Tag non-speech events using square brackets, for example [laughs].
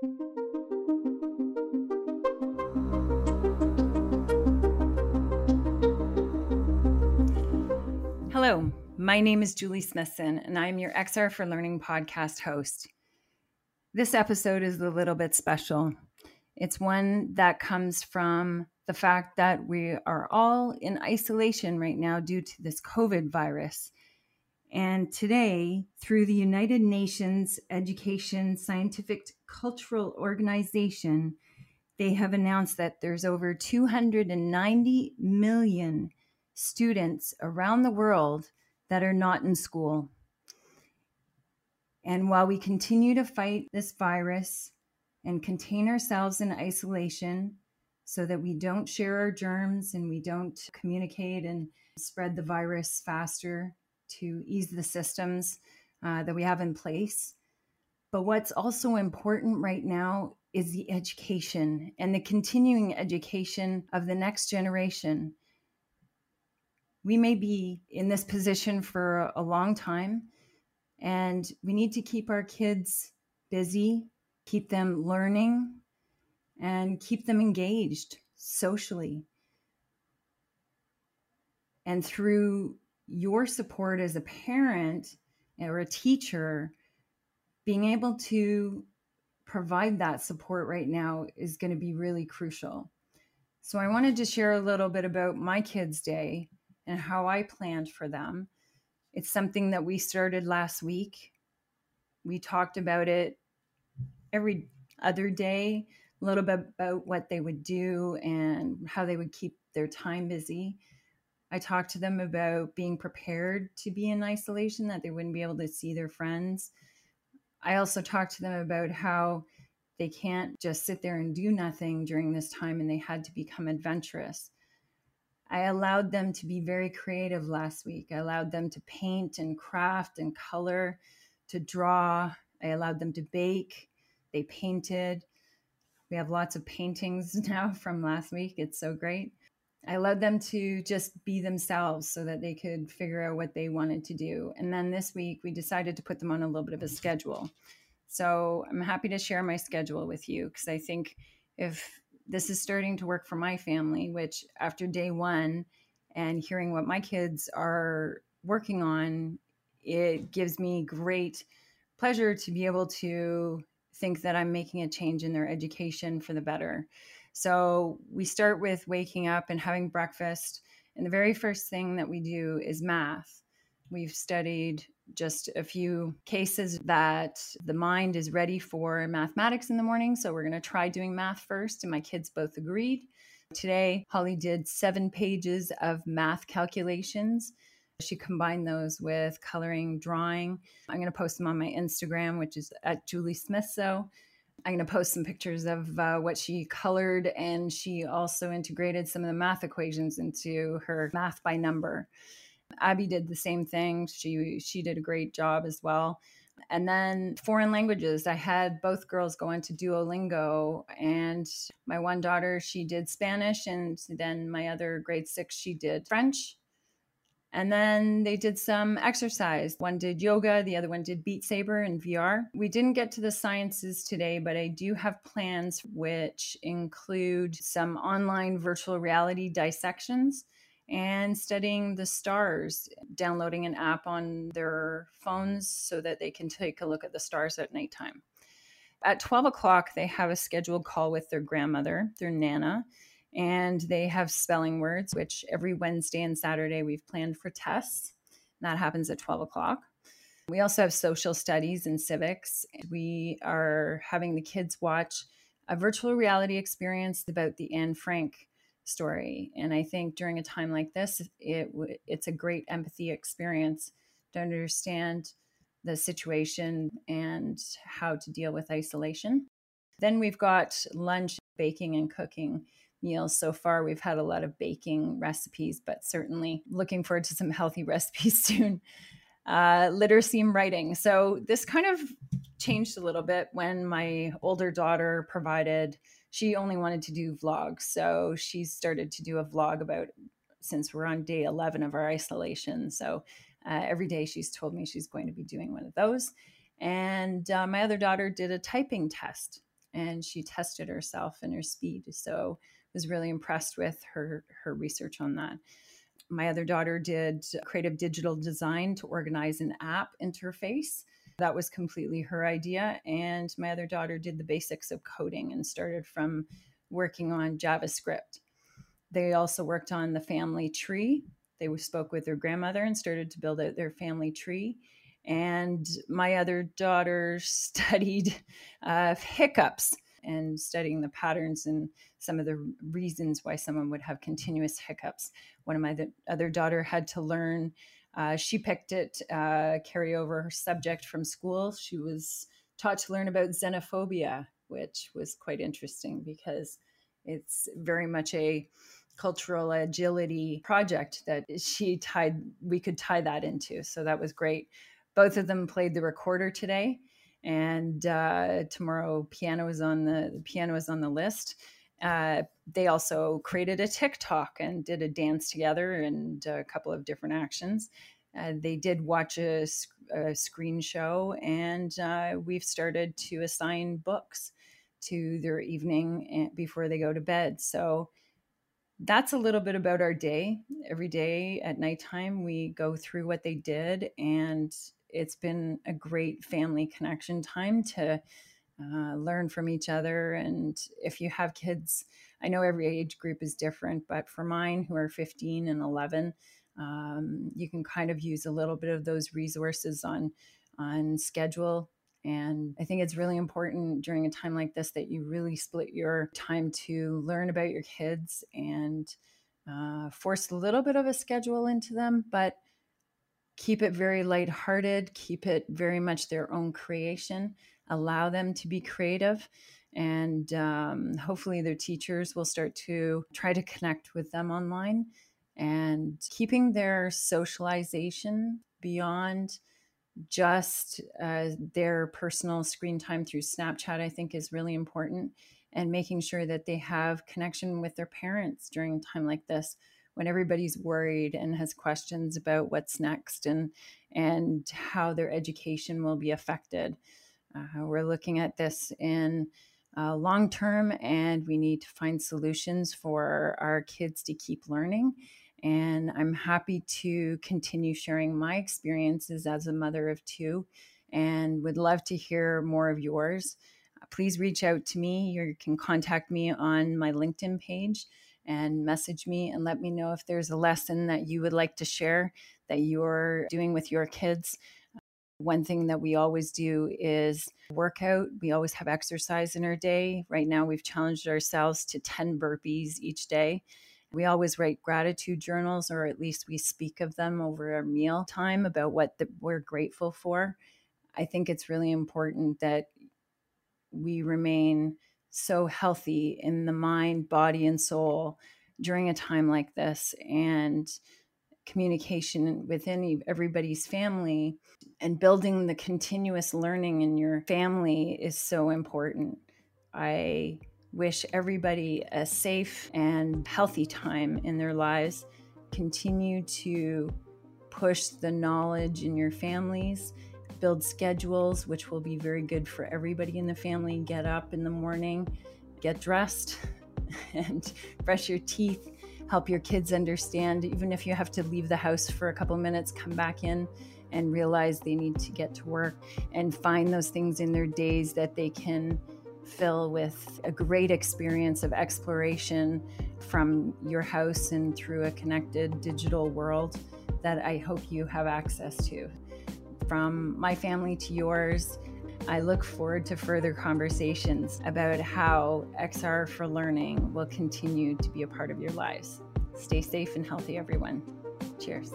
Hello, my name is Julie Smithson, and I'm your XR for Learning podcast host. This episode is a little bit special. It's one that comes from the fact that we are all in isolation right now due to this COVID virus. And today, through the United Nations Education, Scientific, Cultural Organization, they have announced that there's over 290 million students around the world that are not in school. And while we continue to fight this virus and contain ourselves in isolation so that we don't share our germs and we don't communicate and spread the virus faster to ease the systems uh, that we have in place. But what's also important right now is the education and the continuing education of the next generation. We may be in this position for a long time, and we need to keep our kids busy, keep them learning, and keep them engaged socially. And through your support as a parent or a teacher, being able to provide that support right now is going to be really crucial. So, I wanted to share a little bit about my kids' day and how I planned for them. It's something that we started last week. We talked about it every other day, a little bit about what they would do and how they would keep their time busy. I talked to them about being prepared to be in isolation, that they wouldn't be able to see their friends. I also talked to them about how they can't just sit there and do nothing during this time and they had to become adventurous. I allowed them to be very creative last week. I allowed them to paint and craft and color, to draw. I allowed them to bake. They painted. We have lots of paintings [laughs] now from last week. It's so great. I allowed them to just be themselves so that they could figure out what they wanted to do. And then this week, we decided to put them on a little bit of a schedule. So I'm happy to share my schedule with you because I think if this is starting to work for my family, which after day one and hearing what my kids are working on, it gives me great pleasure to be able to think that I'm making a change in their education for the better. So we start with waking up and having breakfast. And the very first thing that we do is math. We've studied just a few cases that the mind is ready for mathematics in the morning. So we're going to try doing math first. And my kids both agreed. Today, Holly did seven pages of math calculations. She combined those with coloring, drawing. I'm going to post them on my Instagram, which is at Julie Smith. So I'm going to post some pictures of uh, what she colored, and she also integrated some of the math equations into her math by number. Abby did the same thing. She she did a great job as well. And then foreign languages, I had both girls go into Duolingo, and my one daughter she did Spanish, and then my other grade six she did French. And then they did some exercise. One did yoga, the other one did Beat Saber and VR. We didn't get to the sciences today, but I do have plans which include some online virtual reality dissections and studying the stars, downloading an app on their phones so that they can take a look at the stars at nighttime. At 12 o'clock, they have a scheduled call with their grandmother, their Nana, and they have spelling words, which every Wednesday and Saturday we've planned for tests. That happens at 12 o'clock. We also have social studies and civics. We are having the kids watch a virtual reality experience about the Anne Frank story. And I think during a time like this, it it's a great empathy experience to understand the situation and how to deal with isolation. Then we've got lunch, baking, and cooking meals. So far, we've had a lot of baking recipes, but certainly looking forward to some healthy [laughs] recipes soon. Uh, literacy and writing. So this kind of changed a little bit when my older daughter provided she only wanted to do vlogs. So she started to do a vlog about since we're on day 11 of our isolation. So uh, every day she's told me she's going to be doing one of those. And uh, my other daughter did a typing test and she tested herself and her speed. So was really impressed with her her research on that. My other daughter did creative digital design to organize an app interface. That was completely her idea. And my other daughter did the basics of coding and started from working on JavaScript. They also worked on the family tree. They spoke with their grandmother and started to build out their family tree. And my other daughter [laughs] studied uh, hiccups and studying the patterns and some of the reasons why someone would have continuous hiccups. One of my other daughter had to learn. Uh, she picked it, uh, carry over her subject from school. She was taught to learn about xenophobia, which was quite interesting because it's very much a cultural agility project that she tied we could tie that into so that was great both of them played the recorder today and uh, tomorrow piano is on the, the piano is on the list. Uh, they also created a TikTok and did a dance together and a couple of different actions. Uh, they did watch a, a screen show, and uh, we've started to assign books to their evening before they go to bed. So that's a little bit about our day. Every day at nighttime, we go through what they did and it's been a great family connection time to uh, learn from each other. And if you have kids, I know every age group is different, but for mine who are 15 and 11, um, you can kind of use a little bit of those resources on on schedule. And I think it's really important during a time like this that you really split your time to learn about your kids and uh, force a little bit of a schedule into them, but keep it very lighthearted, keep it very much their own creation, allow them to be creative. And um, hopefully, their teachers will start to try to connect with them online and keeping their socialization beyond just uh, their personal screen time through Snapchat, I think is really important. And making sure that they have connection with their parents during a time like this when everybody's worried and has questions about what's next and and how their education will be affected. Uh, we're looking at this in uh, long term, and we need to find solutions for our kids to keep learning. And I'm happy to continue sharing my experiences as a mother of two and would love to hear more of yours. Please reach out to me. You can contact me on my LinkedIn page and message me and let me know if there's a lesson that you would like to share that you're doing with your kids. One thing that we always do is workout. We always have exercise in our day. Right now, we've challenged ourselves to 10 burpees each day. We always write gratitude journals, or at least we speak of them over our meal time about what the, we're grateful for. I think it's really important that we remain so healthy in the mind, body, and soul during a time like this. And communication within everybody's family and building the continuous learning in your family is so important. I wish everybody a safe and healthy time in their lives. Continue to push the knowledge in your families build schedules, which will be very good for everybody in the family. Get up in the morning, get dressed, [laughs] and brush your teeth. Help your kids understand, even if you have to leave the house for a couple minutes, come back in and realize they need to get to work and find those things in their days that they can fill with a great experience of exploration from your house and through a connected digital world that I hope you have access to from my family to yours. I look forward to further conversations about how XR for Learning will continue to be a part of your lives. Stay safe and healthy, everyone. Cheers.